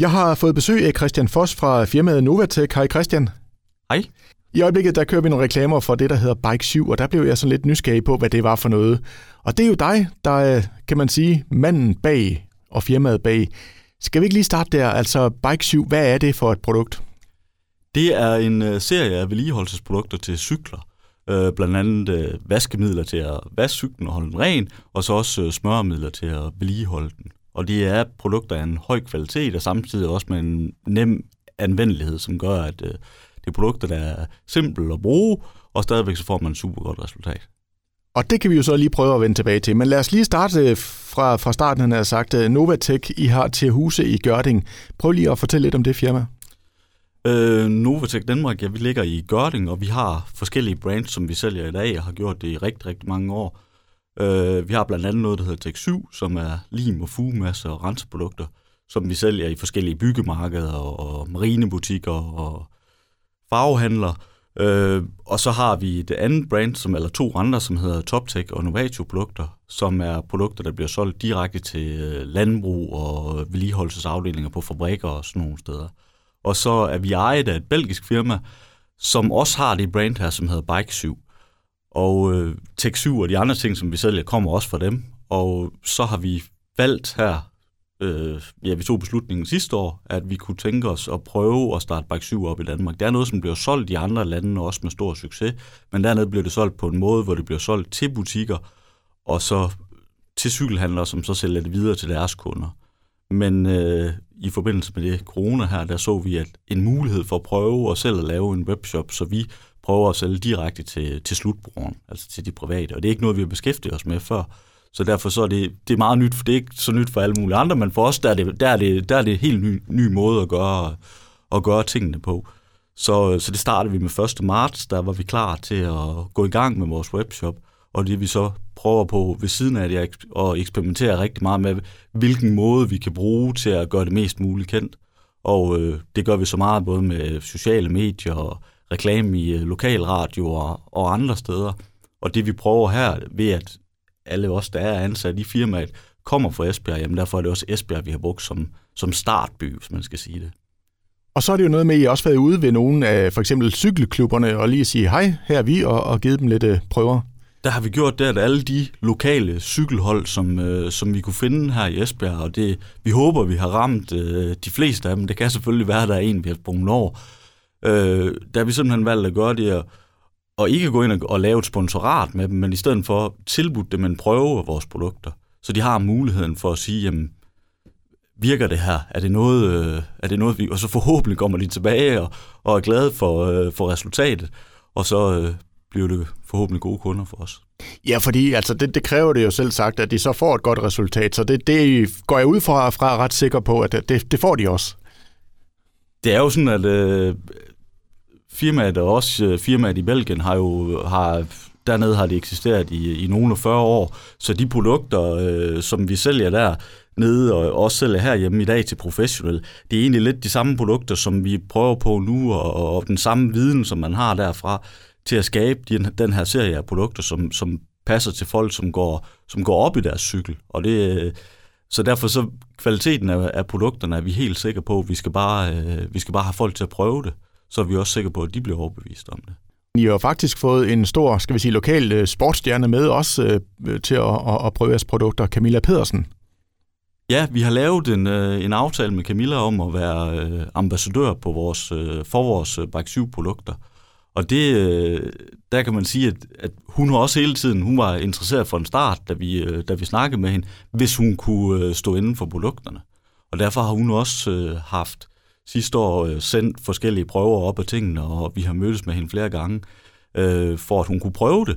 Jeg har fået besøg af Christian Foss fra firmaet Novatech. Hej Christian. Hej. I øjeblikket der kører vi nogle reklamer for det, der hedder Bike 7, og der blev jeg sådan lidt nysgerrig på, hvad det var for noget. Og det er jo dig, der er, kan man sige, manden bag og firmaet bag. Skal vi ikke lige starte der? Altså Bike 7, hvad er det for et produkt? Det er en uh, serie af vedligeholdelsesprodukter til cykler. Uh, blandt andet uh, vaskemidler til at vaske cyklen og holde den ren, og så også smøremidler til at vedligeholde den. Og det er produkter af en høj kvalitet, og samtidig også med en nem anvendelighed, som gør, at uh, det er produkter, der er simple at bruge, og stadigvæk så får man et super godt resultat. Og det kan vi jo så lige prøve at vende tilbage til. Men lad os lige starte fra, fra starten, han har sagt. Novatech, I har til huse i Gørding. Prøv lige at fortælle lidt om det firma. Øh, Novatech Danmark, ja, vi ligger i Gørding, og vi har forskellige brands, som vi sælger i dag, og har gjort det i rigtig, rigtig mange år. Øh, vi har blandt andet noget, der hedder Tech 7, som er lim- og fugemasse og renseprodukter, som vi sælger i forskellige byggemarkeder og, marinebutikker og farvehandler. Øh, og så har vi det andet brand, som, eller to andre, som hedder TopTech og Novatio produkter, som er produkter, der bliver solgt direkte til øh, landbrug og vedligeholdelsesafdelinger på fabrikker og sådan nogle steder. Og så er vi ejet af et belgisk firma, som også har det brand her, som hedder Bike 7. Og øh, Tech 7 og de andre ting, som vi sælger, kommer også fra dem. Og så har vi valgt her øh, ja, vi tog beslutningen sidste år, at vi kunne tænke os at prøve at starte Bike 7 op i Danmark. Det er noget, som bliver solgt i andre lande, også med stor succes, men dernede bliver det solgt på en måde, hvor det bliver solgt til butikker, og så til cykelhandlere, som så sælger det videre til deres kunder. Men øh, i forbindelse med det corona her, der så vi at en mulighed for at prøve at selv at lave en webshop, så vi prøver at sælge direkte til, til slutbrugeren, altså til de private. Og det er ikke noget, vi har beskæftiget os med før. Så derfor så er det, det er meget nyt, for det er ikke så nyt for alle mulige andre, men for os, der er det, der er det, der er det en helt ny, ny måde at gøre, at gøre tingene på. Så, så det startede vi med 1. marts, der var vi klar til at gå i gang med vores webshop, og det vi så prøver på ved siden af det at eksperimentere rigtig meget med, hvilken måde vi kan bruge til at gøre det mest muligt kendt. Og øh, det gør vi så meget både med sociale medier og reklame i øh, lokalradio og, og andre steder. Og det vi prøver her ved at alle os, der er ansat i firmaet, kommer fra Esbjerg, jamen derfor er det også Esbjerg, vi har brugt som, som startby, hvis man skal sige det. Og så er det jo noget med, at I også været ude ved nogle af for eksempel cykelklubberne og lige sige hej, her er vi, og, og givet dem lidt øh, prøver. Der har vi gjort det, at alle de lokale cykelhold, som, øh, som vi kunne finde her i Esbjerg, og det, vi håber, vi har ramt øh, de fleste af dem. Det kan selvfølgelig være, at der er en, vi har sprunget over. Øh, der har vi simpelthen valgt at gøre det, at og ikke gå ind og, og lave et sponsorat med dem, men i stedet for tilbudt dem en prøve af vores produkter. Så de har muligheden for at sige, jamen, virker det her? Er det noget, øh, er det noget vi, og så forhåbentlig kommer de tilbage og, og er glade for, øh, for resultatet, og så øh, bliver det forhåbentlig gode kunder for os. Ja, fordi altså, det, det kræver det jo selv sagt, at de så får et godt resultat, så det, det går jeg ud fra, fra ret sikker på, at det, det får de også. Det er jo sådan, at øh, firmaet og også øh, firmaet i Belgien har jo har dernede har det eksisteret i, i nogle 40 år, så de produkter, øh, som vi sælger der nede og også sælger herhjemme i dag til professionel, det er egentlig lidt de samme produkter, som vi prøver på nu, og, og den samme viden, som man har derfra, til at skabe den, den her serie af produkter, som, som passer til folk, som går, som går op i deres cykel. Og det, så derfor så kvaliteten af, af produkterne er vi helt sikre på. Vi skal bare, øh, vi skal bare have folk til at prøve det så er vi også sikre på, at de bliver overbevist om det. I har faktisk fået en stor, skal vi sige, lokal øh, sportsstjerne med også øh, til at, at, at prøve jeres produkter, Camilla Pedersen. Ja, vi har lavet en, øh, en aftale med Camilla om at være øh, ambassadør på vores, øh, for vores øh, Bike 7-produkter. Og det, øh, der kan man sige, at, at hun har også hele tiden, hun var interesseret for en start, da vi, øh, da vi snakkede med hende, hvis hun kunne øh, stå inden for produkterne. Og derfor har hun også øh, haft sidste år øh, sendt forskellige prøver op af tingene, og vi har mødtes med hende flere gange, øh, for at hun kunne prøve det,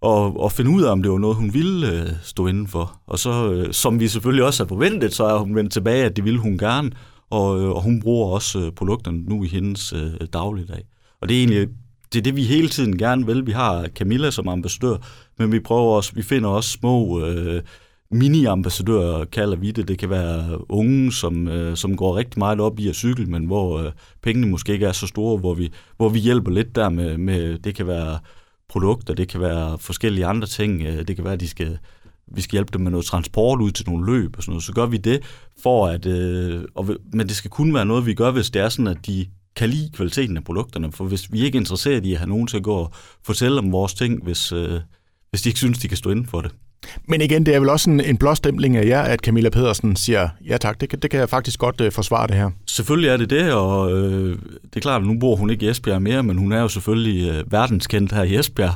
og, og finde ud af, om det var noget, hun ville øh, stå indenfor. Og så, øh, som vi selvfølgelig også har forventet, så er hun vendt tilbage, at det ville hun gerne, og, øh, og hun bruger også øh, produkterne nu i hendes øh, dagligdag. Og det er egentlig det, er det, vi hele tiden gerne vil. Vi har Camilla som ambassadør, men vi prøver også, vi finder også små øh, mini-ambassadører, kalder vi det. Det kan være unge, som, øh, som går rigtig meget op i at cykle, men hvor øh, pengene måske ikke er så store, hvor vi, hvor vi hjælper lidt der med, med, det kan være produkter, det kan være forskellige andre ting. Øh, det kan være, at de skal vi skal hjælpe dem med noget transport ud til nogle løb og sådan noget, så gør vi det for at, øh, og, men det skal kun være noget, vi gør, hvis det er sådan, at de kan lide kvaliteten af produkterne, for hvis vi ikke er interesseret i at have nogen til at gå og fortælle om vores ting, hvis, øh, hvis de ikke synes, de kan stå inden for det. Men igen, det er vel også en, en blåstempling af jer, at Camilla Pedersen siger, ja tak, det, det kan jeg faktisk godt uh, forsvare det her. Selvfølgelig er det det, og øh, det er klart, at nu bor hun ikke i Esbjerg mere, men hun er jo selvfølgelig øh, verdenskendt her i Esbjerg,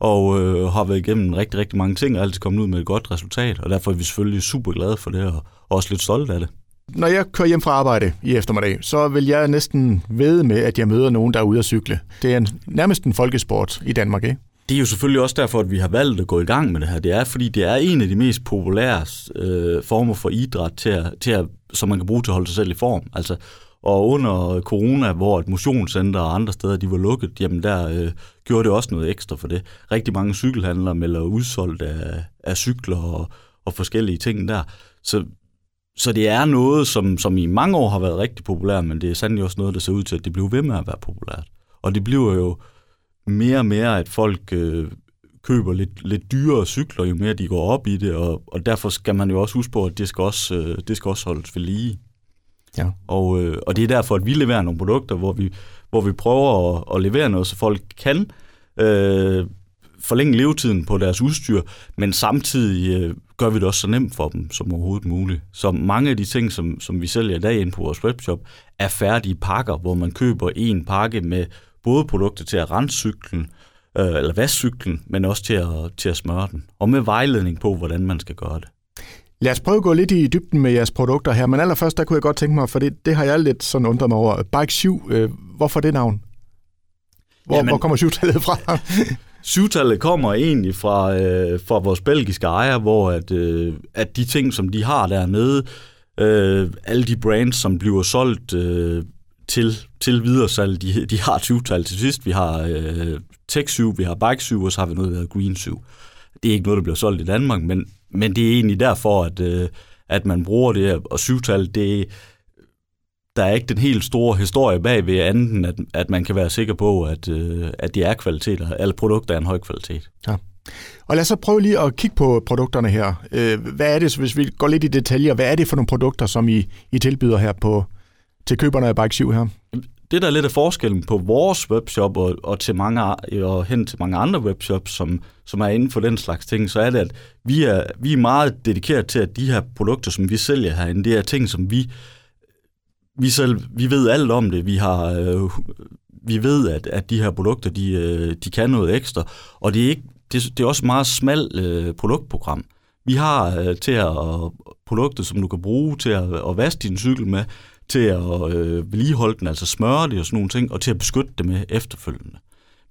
og øh, har været igennem rigtig, rigtig mange ting, og altid kommet ud med et godt resultat, og derfor er vi selvfølgelig super glade for det, og også lidt stolte af det. Når jeg kører hjem fra arbejde i eftermiddag, så vil jeg næsten vede med, at jeg møder nogen, der er ude at cykle. Det er en, nærmest en folkesport i Danmark, ikke? Det er jo selvfølgelig også derfor, at vi har valgt at gå i gang med det her. Det er, fordi det er en af de mest populære øh, former for idræt, til at, til at, som man kan bruge til at holde sig selv i form. Altså, og under corona, hvor et motionscenter og andre steder de var lukket, jamen der øh, gjorde det også noget ekstra for det. Rigtig mange cykelhandlere melder udsolgt af, af cykler og, og forskellige ting der. Så, så det er noget, som, som i mange år har været rigtig populært, men det er sandelig også noget, der ser ud til, at det bliver ved med at være populært. Og det bliver jo mere og mere, at folk øh, køber lidt, lidt dyrere cykler, jo mere de går op i det, og, og derfor skal man jo også huske på, at det skal også, øh, det skal også holdes ved lige. Ja. Og, øh, og det er derfor, at vi leverer nogle produkter, hvor vi, hvor vi prøver at, at levere noget, så folk kan øh, forlænge levetiden på deres udstyr, men samtidig øh, gør vi det også så nemt for dem som overhovedet muligt. Så mange af de ting, som, som vi sælger i dag ind på vores webshop, er færdige pakker, hvor man køber en pakke med både produkter til at rense cyklen, øh, eller vaske cyklen, men også til at, til at smøre den, og med vejledning på, hvordan man skal gøre det. Lad os prøve at gå lidt i dybden med jeres produkter her, men allerførst, der kunne jeg godt tænke mig, for det, det har jeg lidt sådan undret mig over. Bike 7, øh, hvorfor det navn? Hvor, Jamen, hvor kommer syvtallet fra? syvtallet kommer egentlig fra, øh, fra vores belgiske ejer, hvor at, øh, at de ting, som de har dernede, øh, alle de brands, som bliver solgt øh, til, til videresalg, de, de har 20-tal til sidst. Vi har øh, Tech 7, vi har Bike 7, og så har vi noget, der hedder Green 7. Det er ikke noget, der bliver solgt i Danmark, men, men det er egentlig derfor, at, øh, at man bruger det, og syvtal, det der er ikke den helt store historie bag ved anden, at, at man kan være sikker på, at, øh, at det er kvaliteter. Alle produkter er en høj kvalitet. Ja. Og lad os så prøve lige at kigge på produkterne her. Øh, hvad er det, hvis vi går lidt i detaljer, hvad er det for nogle produkter, som I, I tilbyder her på, til køberne af Bike 7 her? Det, der er lidt af forskellen på vores webshop og, og, til mange, og hen til mange andre webshops, som, som er inden for den slags ting, så er det, at vi er, vi er meget dedikeret til, at de her produkter, som vi sælger herinde, det er ting, som vi vi, selv, vi ved alt om det. Vi har øh, vi ved, at, at de her produkter, de, øh, de kan noget ekstra, og det er, ikke, det, det er også et meget smalt øh, produktprogram. Vi har øh, til at produkter, som du kan bruge til at, at vaske din cykel med, til at øh, vedligeholde den, altså smøre det og sådan nogle ting, og til at beskytte det med efterfølgende.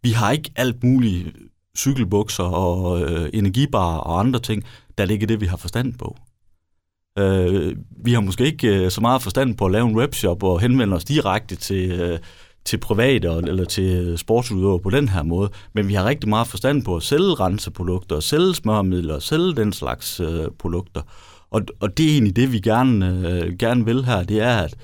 Vi har ikke alt muligt cykelbukser og øh, energibar og andre ting, der er det, vi har forstand på. Øh, vi har måske ikke øh, så meget forstand på at lave en webshop og henvende os direkte til, øh, til private eller til øh, sportsudøvere på den her måde, men vi har rigtig meget forstand på at sælge renseprodukter, sælge smørmidler, sælge den slags øh, produkter. Og, og det er egentlig det, vi gerne, øh, gerne vil her, det er, at,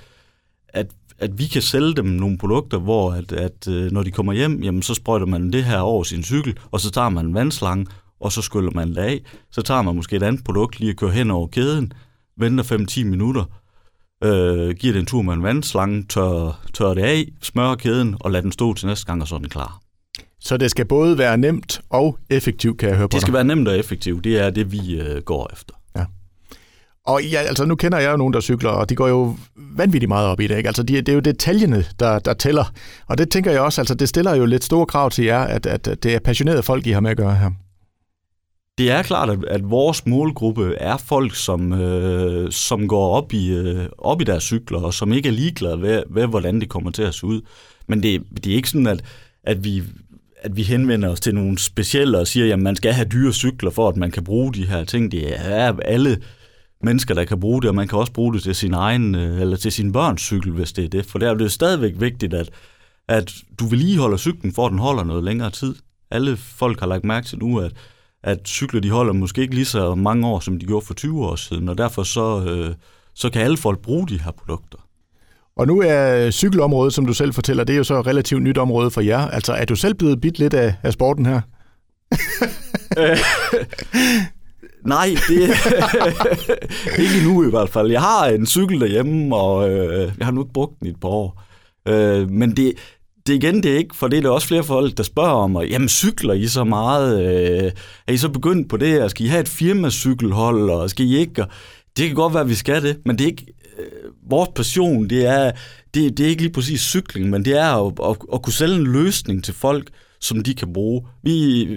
at, at vi kan sælge dem nogle produkter, hvor at, at øh, når de kommer hjem, jamen, så sprøjter man det her over sin cykel, og så tager man en vandslange, og så skyller man det af. Så tager man måske et andet produkt lige at køre hen over kæden, venter 5-10 minutter, øh, giver det en tur med en vandslange, tør, tør det af, smører kæden og lader den stå til næste gang, og så er den klar. Så det skal både være nemt og effektivt, kan jeg høre på Det skal dig. være nemt og effektivt. Det er det, vi øh, går efter. Ja. Og ja, altså, nu kender jeg jo nogen, der cykler, og de går jo vanvittigt meget op i det. Ikke? Altså, de, det er jo detaljerne, der, der tæller. Og det tænker jeg også, altså, det stiller jo lidt store krav til jer, at, at det er passionerede folk, I har med at gøre her. Det er klart, at, at vores målgruppe er folk, som, øh, som går op i, øh, op i deres cykler, og som ikke er ligeglade med, med, hvordan det kommer til at se ud. Men det, det er ikke sådan, at, at, vi, at vi henvender os til nogle specielle og siger, at man skal have dyre cykler, for at man kan bruge de her ting. Det er alle mennesker, der kan bruge det, og man kan også bruge det til sin egen, øh, eller til sin børns cykel, hvis det er det. For der er det stadigvæk vigtigt, at, at du vedligeholder cyklen, for at den holder noget længere tid. Alle folk har lagt mærke til nu, at at cykler de holder måske ikke lige så mange år, som de gjorde for 20 år siden, og derfor så, øh, så kan alle folk bruge de her produkter. Og nu er cykelområdet, som du selv fortæller, det er jo så et relativt nyt område for jer. Altså er du selv blevet bidt lidt af, af sporten her? Nej, det ikke nu i hvert fald. Jeg har en cykel derhjemme, og øh, jeg har nu ikke brugt den i et par år. Øh, men det, det igen, det er ikke, for det er der også flere folk, der spørger om, og, jamen cykler I så meget? Øh, er I så begyndt på det? Skal I have et firmacykelhold, og skal I ikke? Og det kan godt være, at vi skal det, men det er ikke, øh, vores passion, det er, det, det er ikke lige præcis cykling, men det er at, at, at kunne sælge en løsning til folk, som de kan bruge. Vi,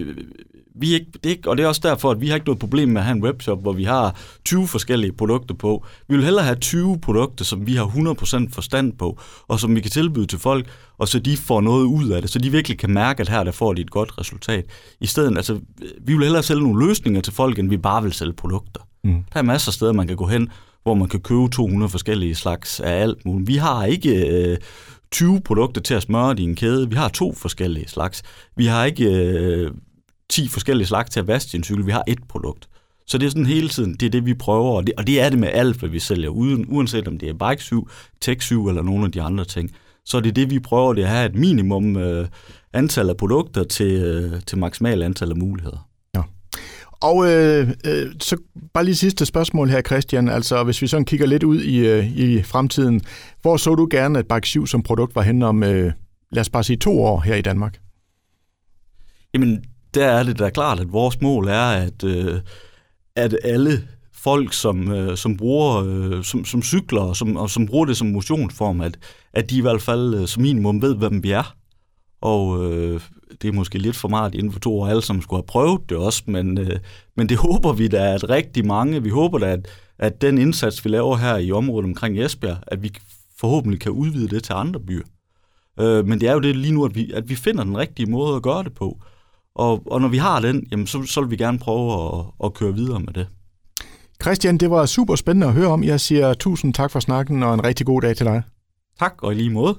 vi ikke, det er ikke, og det er også derfor, at vi har ikke noget problem med at have en webshop, hvor vi har 20 forskellige produkter på. Vi vil hellere have 20 produkter, som vi har 100% forstand på, og som vi kan tilbyde til folk, og så de får noget ud af det, så de virkelig kan mærke, at her der får de et godt resultat. I stedet, altså, vi vil hellere sælge nogle løsninger til folk, end vi bare vil sælge produkter. Mm. Der er masser af steder, man kan gå hen, hvor man kan købe 200 forskellige slags af alt muligt. Vi har ikke øh, 20 produkter til at smøre en kæde. Vi har to forskellige slags. Vi har ikke øh, 10 forskellige slags til at vaske din cykel. Vi har et produkt. Så det er sådan hele tiden, det er det, vi prøver, og det, og det er det med alt, hvad vi sælger, uden, uanset om det er Bike 7, Tech 7 eller nogle af de andre ting. Så er det det, vi prøver, det er at have et minimum øh, antal af produkter til, øh, til maksimal antal af muligheder. Ja. Og øh, øh, så bare lige sidste spørgsmål her, Christian. Altså, hvis vi sådan kigger lidt ud i, øh, i fremtiden, hvor så du gerne, at Bike 7 som produkt var hen om, øh, lad os bare sige, to år her i Danmark? Jamen, der er det da klart, at vores mål er, at, øh, at alle folk, som, øh, som bruger, øh, som, som cykler og som, og som bruger det som motionsform, at, at de i hvert fald øh, som minimum ved, hvem vi er. Og øh, det er måske lidt for meget inden for to år, alle som skulle have prøvet det også, men, øh, men det håber vi da, at rigtig mange, vi håber da, at, at den indsats, vi laver her i området omkring Esbjerg, at vi forhåbentlig kan udvide det til andre byer. Øh, men det er jo det lige nu, at vi, at vi finder den rigtige måde at gøre det på. Og, og når vi har den, jamen, så, så vil vi gerne prøve at, at køre videre med det. Christian, det var super spændende at høre om. Jeg siger tusind tak for snakken, og en rigtig god dag til dig. Tak, og i lige måde.